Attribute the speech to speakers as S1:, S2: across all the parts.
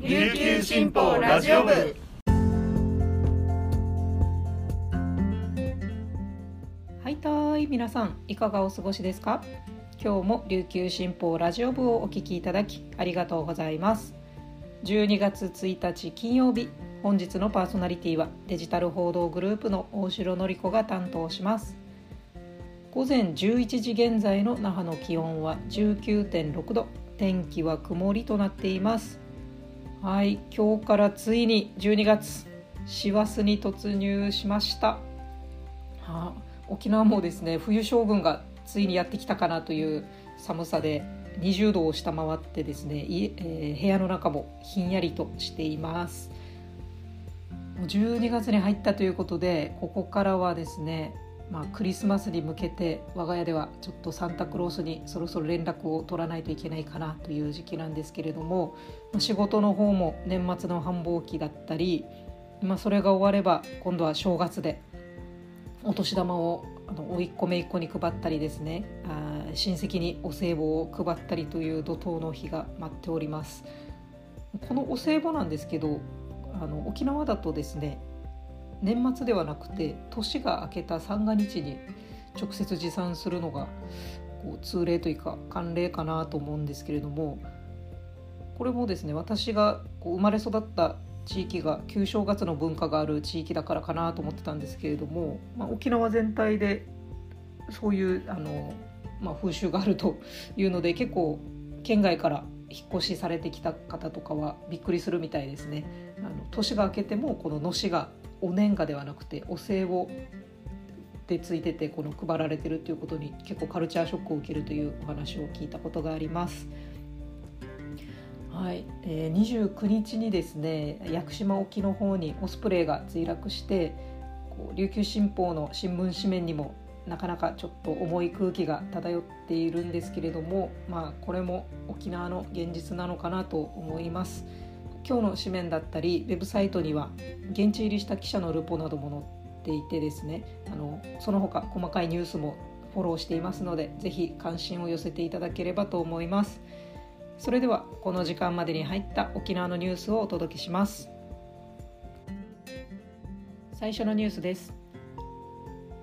S1: 琉球新報ラジオ部。
S2: はいたい皆さんいかがお過ごしですか？今日も琉球新報ラジオ部をお聞きいただきありがとうございます。12月1日金曜日本日のパーソナリティはデジタル報道グループの大城典子が担当します。午前11時現在の那覇の気温は19.6度天気は曇りとなっています。はい今日からついに12月師走に突入しました、はあ、沖縄もですね冬将軍がついにやってきたかなという寒さで20度を下回ってですね、えー、部屋の中もひんやりとしています。12月に入ったということでここからはですねまあ、クリスマスに向けて我が家ではちょっとサンタクロースにそろそろ連絡を取らないといけないかなという時期なんですけれども仕事の方も年末の繁忙期だったり、まあ、それが終われば今度は正月でお年玉をあの甥っ子姪っ子に配ったりですねあ親戚にお歳暮を配ったりという怒涛の日が待っております。このお歳暮なんですけどあの沖縄だとですね年末ではなくて年が明けた三が日に直接持参するのがこう通例というか慣例かなと思うんですけれどもこれもですね私がこう生まれ育った地域が旧正月の文化がある地域だからかなと思ってたんですけれども、まあ、沖縄全体でそういうあの、まあ、風習があるというので結構県外から引っ越しされてきた方とかはびっくりするみたいですね。あの年が明けてもこののしがお年賀ではなくてお歳暮でついててこの配られてるっていうことに結構カルチャーショックを受けるというお話を聞いたことがあります。はい、えー、29日にですね屋久島沖の方にオスプレイが墜落してこう琉球新報の新聞紙面にもなかなかちょっと重い空気が漂っているんですけれどもまあこれも沖縄の現実なのかなと思います。今日の紙面だったりウェブサイトには現地入りした記者のルポなども載っていてですねあのその他細かいニュースもフォローしていますのでぜひ関心を寄せていただければと思います。それではこの時間までに入った沖縄のニュースをお届けします。最初のニュースです。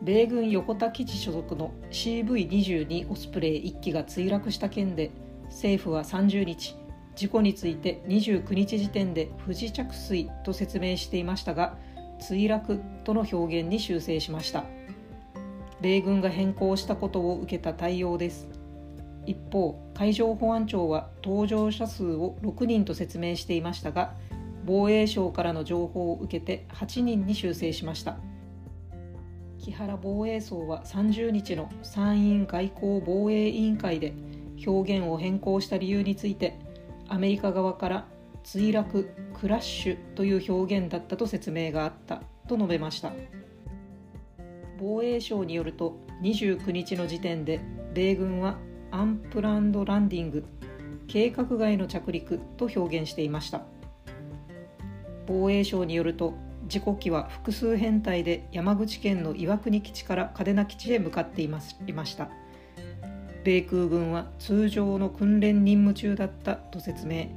S2: 米軍横田基地所属の CV22 オスプレイ1機が墜落した件で政府は30日事故について29日時点で不時着水と説明していましたが墜落との表現に修正しました。米軍が変更したことを受けた対応です。一方海上保安庁は搭乗者数を6人と説明していましたが防衛省からの情報を受けて8人に修正しました。木原防衛層は30日の参院外交防衛委員会で表現を変更した理由についてアメリカ側から墜落クラッシュという表現だったと説明があったと述べました。防衛省によると29日の時点で米軍はアンプランドランディング計画外の着陸と表現していました。防衛省によると事故機は複数編隊で山口県の岩国基地から嘉手納基地へ向かっていました。米空軍は通常の訓練任務中だったと説明。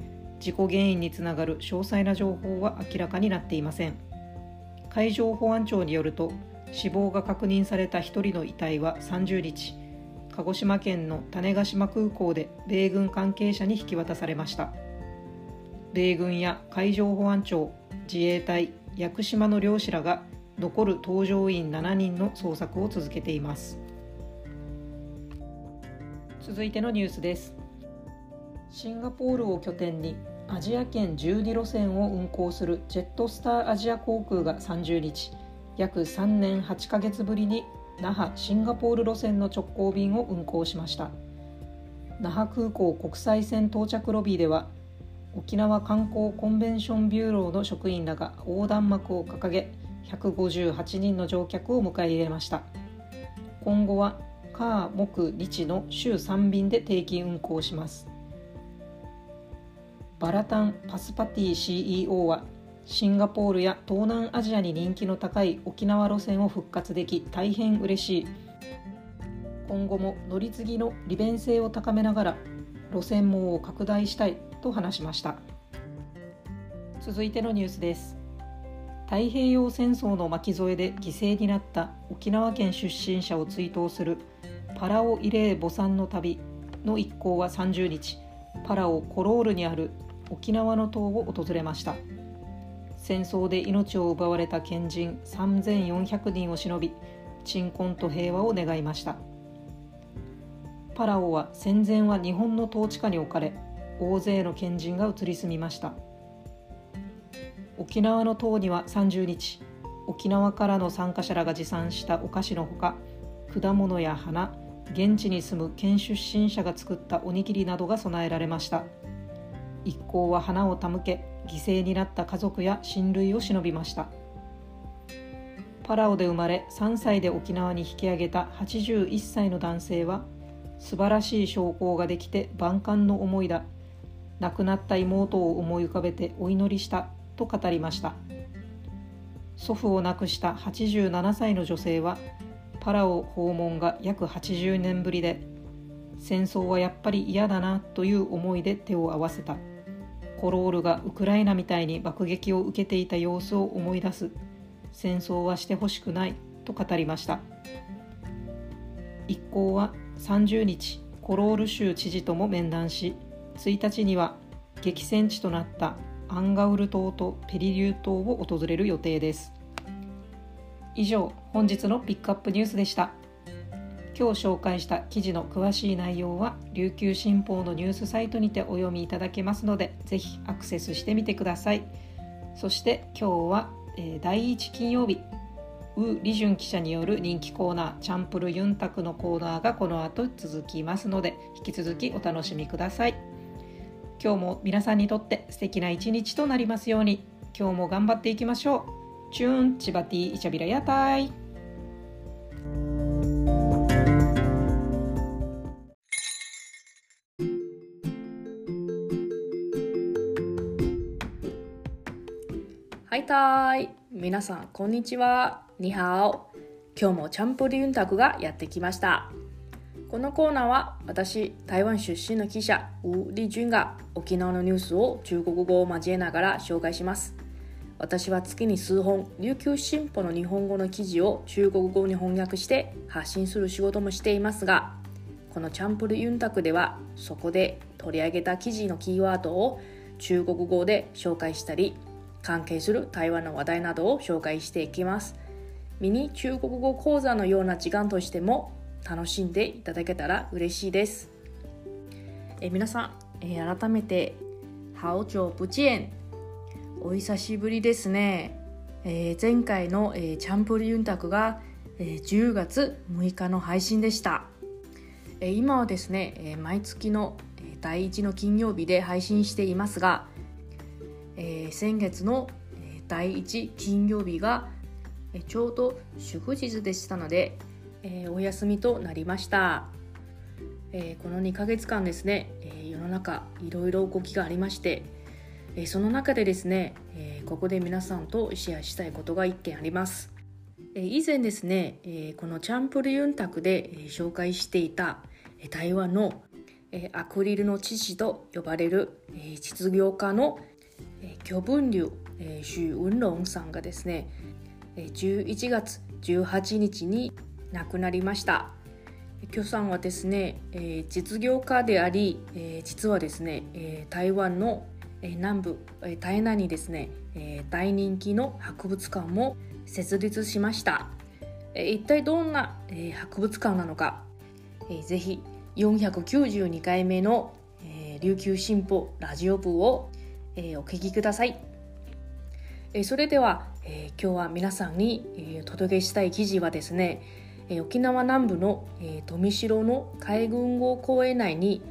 S2: 事故原因につながる詳細な情報は明らかになっていません。海上保安庁によると死亡が確認された1人の遺体は30日鹿児島県の種子島空港で米軍関係者に引き渡されました。米軍や海上保安庁自衛隊屋久島の漁師らが残る搭乗員7人の捜索を続けています。続いてのニュースです。シンガポールを拠点にアジア圏12路線を運航するジェットスターアジア航空が30日約3年8ヶ月ぶりに那覇シンガポール路線の直行便を運航しました。那覇空港国際線到着ロビーでは沖縄観光コンベンションビューローの職員らが横断幕を掲げ158人の乗客を迎え入れました。今後は火木日の週3便で定期運行します。バラタン・パスパティ CEO はシンガポールや東南アジアに人気の高い沖縄路線を復活でき大変嬉しい。今後も乗り継ぎの利便性を高めながら路線網を拡大したいと話しました。続いてのニュースです。太平洋戦争の巻き添えで犠牲になった沖縄県出身者を追悼するパラオ慰霊墓参の旅の一行は30日パラオコロールにある沖縄の島を訪れました。戦争で命を奪われた県人3400人を忍び鎮魂と平和を願いました。パラオは戦前は日本の統治下に置かれ大勢の県人が移り住みました。沖縄の島には30日沖縄からの参加者らが持参したお菓子のほか果物や花現地に住む県出身者が作ったおにぎりなどが備えられました。一行は花を手向け犠牲になった家族や親類を忍びました。パラオで生まれ3歳で沖縄に引き上げた81歳の男性は素晴らしい証拠ができて万感の思いだ。亡くなった妹を思い浮かべてお祈りしたと語りました。祖父を亡くした87歳の女性はパラオ訪問が約80年ぶりで戦争はやっぱり嫌だなという思いで手を合わせた。コロールがウクライナみたいに爆撃を受けていた様子を思い出す。戦争はしてほしくないと語りました。一行は30日コロール州知事とも面談し1日には激戦地となったアンガウル島とペリリュー島を訪れる予定です。以上本日のピックアップニュースでした。今日紹介した記事の詳しい内容は琉球新報のニュースサイトにてお読みいただけますのでぜひアクセスしてみてください。そして今日は、えー、第1金曜日。ウ・リジュン記者による人気コーナーチャンプルユンタクのコーナーがこの後続きますので引き続きお楽しみください。今日も皆さんにとって素敵な一日となりますように今日も頑張っていきましょう。チューンチバティイチャビラ屋台。
S3: はいたい。皆さんこんにちは。にはお今日もチャンプリユンタクがやってきました。このコーナーは私台湾出身の記者ウ・リジュンが沖縄のニュースを中国語を交えながら紹介します。私は月に数本琉球新報の日本語の記事を中国語に翻訳して発信する仕事もしていますがこのチャンプルユンタクではそこで取り上げた記事のキーワードを中国語で紹介したり関係する台湾の話題などを紹介していきますミニ中国語講座のような時間としても楽しんでいただけたら嬉しいです。え皆さん、え改めて好久不見お久しぶりですね。えー、前回の、えー、チャンプルユンタクが、えー、10月6日の配信でした。え今はですね、え毎月の第1の金曜日で配信していますが、え先月の第1金曜日がちょうど祝日でしたので、えー、お休みとなりました、えー、この2ヶ月間ですね、えー、世の中いろいろ動きがありまして、えその中でですね、えここで皆さんとシェアしたいことが1件あります、え以前ですね、えこのチャンプルユンタクで、え紹介していた、え台湾の、えアクリルの父と呼ばれる、え実業家の、え巨文流、えー、雲龍さんがですね11月18日に亡くなりました。許さんはですね、え、実業家であり、え、実はですね、え、台湾の、え南部、え台南にですね、え大人気の博物館も設立しました、え一体どんな、え博物館なのか、え、ぜひ492回目の、え琉球新報ラジオ部を、えお聞きください、えそれでは、え今日は皆さんに、えお届けしたい記事はですねえ沖縄南部の、え富城の海軍号公園内に、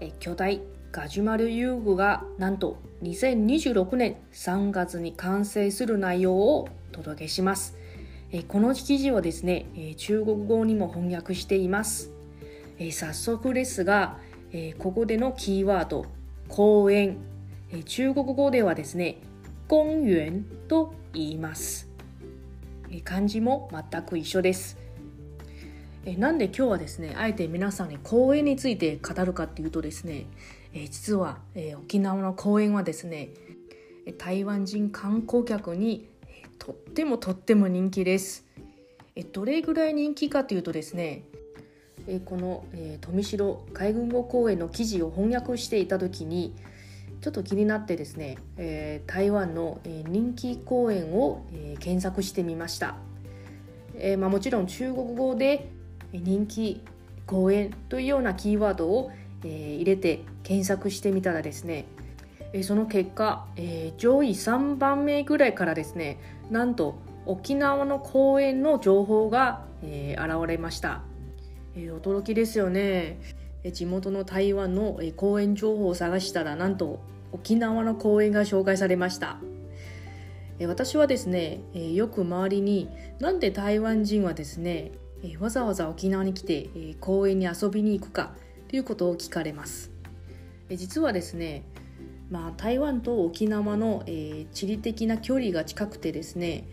S3: え巨大ガジュマル遊具がなんと2026年3月に完成する内容をお届けします。この記事はですね、中国語にも翻訳しています。早速ですが、ここでのキーワード公園、中国語ではですね公園と言います。漢字も全く一緒です。なんで今日はですねあえて皆さんに公園について語るかっていうとですね、え実は、え沖縄の公園はですね台湾人観光客にとってもとっても人気です。えどれぐらい人気かというとですねえこのえ富城海軍語公園の記事を翻訳していた時にちょっと気になってですねえ台湾のえ人気公園をえ検索してみました。えまあ、もちろん中国語で人気公園というようなキーワードを入れて検索してみたらですねその結果上位3番目ぐらいからですねなんと沖縄の公園の情報が現れました。驚きですよね。地元の台湾の公園情報を探したらなんと沖縄の公園が紹介されました。私はですねよく周りになんで台湾人はですねわざわざ沖縄に来て公園に遊びに行くかということを聞かれます。実はですねまあ、台湾と沖縄の、えー、地理的な距離が近くてですね、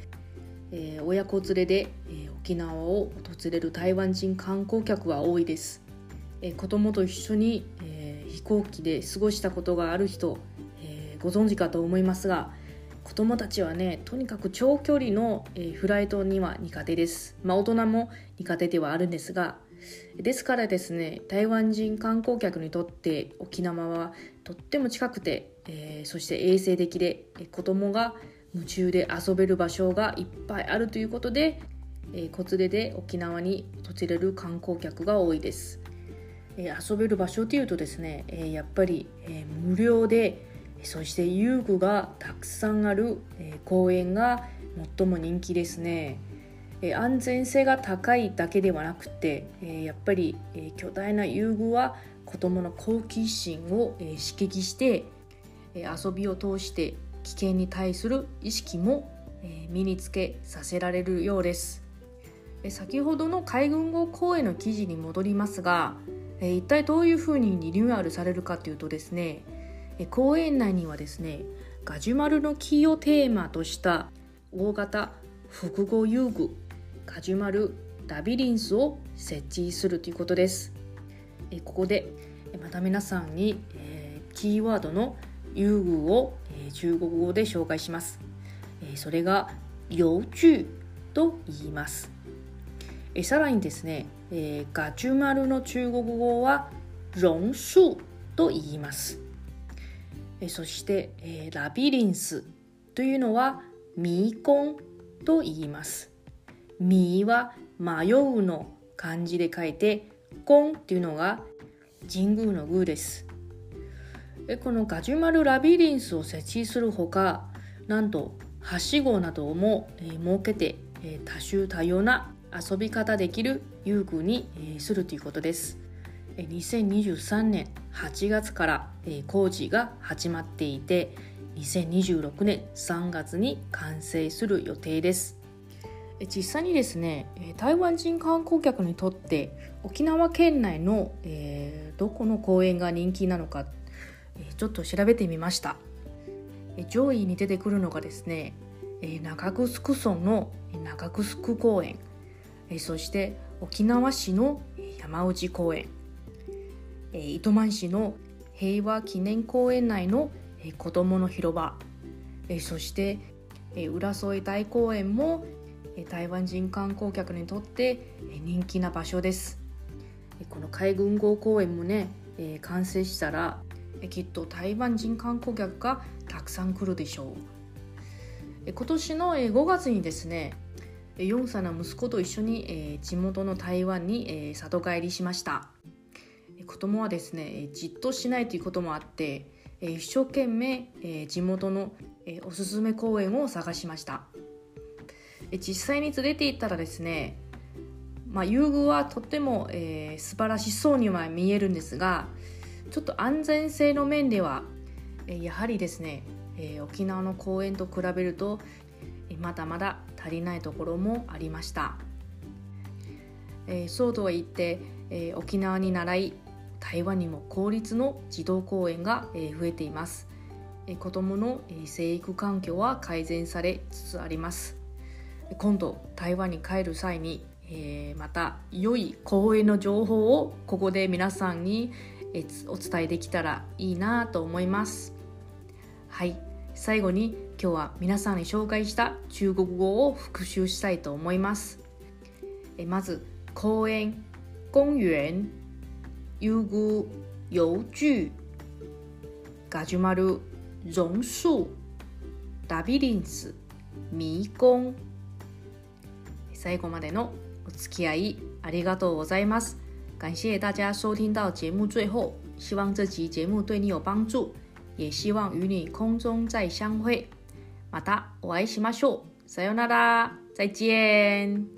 S3: えー、親子連れで、えー、沖縄を訪れる台湾人観光客は多いです、えー、子供と一緒に、えー、飛行機で過ごしたことがある人、えー、ご存知かと思いますが子供たちはねとにかく長距離の、えー、フライトには苦手です。まあ大人も苦手ではあるんですがですからですね台湾人観光客にとって沖縄はとっても近くて、えー、そして衛生的で、え、子供が夢中で遊べる場所がいっぱいあるということで、えー、子連れで沖縄に訪れる観光客が多いです、えー、遊べる場所というとですね、えー、やっぱり、えー、無料でそして遊具がたくさんある、えー、公園が最も人気ですね。え安全性が高いだけではなくて、えやっぱり、え巨大な遊具は子どもの好奇心を、え刺激して、え遊びを通して危険に対する意識も、え身につけさせられるようです。え先ほどの海軍号公園の記事に戻りますが、え一体どういうふうにリニューアルされるかというとですね公園内にはですねガジュマルの木をテーマとした大型複合遊具カジュマルラビリンスを設置するということです。えここでまた皆さんに、え、キーワードの遊具を、え、中国語で紹介します。え、それが幼虫と言います。えさらにですね、えガチュマルの中国語は榕樹と言います。えそして、えラビリンスというのは迷宮と言います。ミは迷うの漢字で書いて、コンっていうのが神宮の宮です。このガジュマルラビリンスを設置するほか、なんとはしごなども設けて多種多様な遊び方できる遊具にするということです。2023年8月から工事が始まっていて2026年3月に完成する予定です実際にですね台湾人観光客にとって沖縄県内の、えー、どこの公園が人気なのかちょっと調べてみました。上位に出てくるのがですね中城村の中城公園そして沖縄市の山内公園糸満市の平和記念公園内の子どもの広場そして浦添大公園も台湾人観光客にとって人気な場所です。この海軍号公園もね完成したらきっと台湾人観光客がたくさん来るでしょう。今年の5月にですね4歳の息子と一緒に地元の台湾に里帰りしました。子供はですねじっとしないということもあって一生懸命地元のおすすめ公園を探しました。実際に連れて行ったらですね、まあ、遊具はとっても、えー、素晴らしそうには見えるんですがちょっと安全性の面では、えやはりですね、えー、沖縄の公園と比べると、まだまだ足りないところもありました、えー、そうとは言って、えー、沖縄に習い台湾にも公立の児童公園がえ増えています。え子どもの生育環境は改善されつつあります。今度台湾に帰る際に、えー、また良い公園の情報をここで皆さんにお伝えできたらいいなと思います。はい。最後に今日は皆さんに紹介した中国語を復習したいと思います。えまず公園公園遊具遊具ガジュマル榕樹ラビリンス迷宮最後までのお付き合いありがとうございます感谢大家收听到节目最后，希望这集节目对你有帮助，也希望与你空中再相会。またお会いしましょう。さよなら，再见。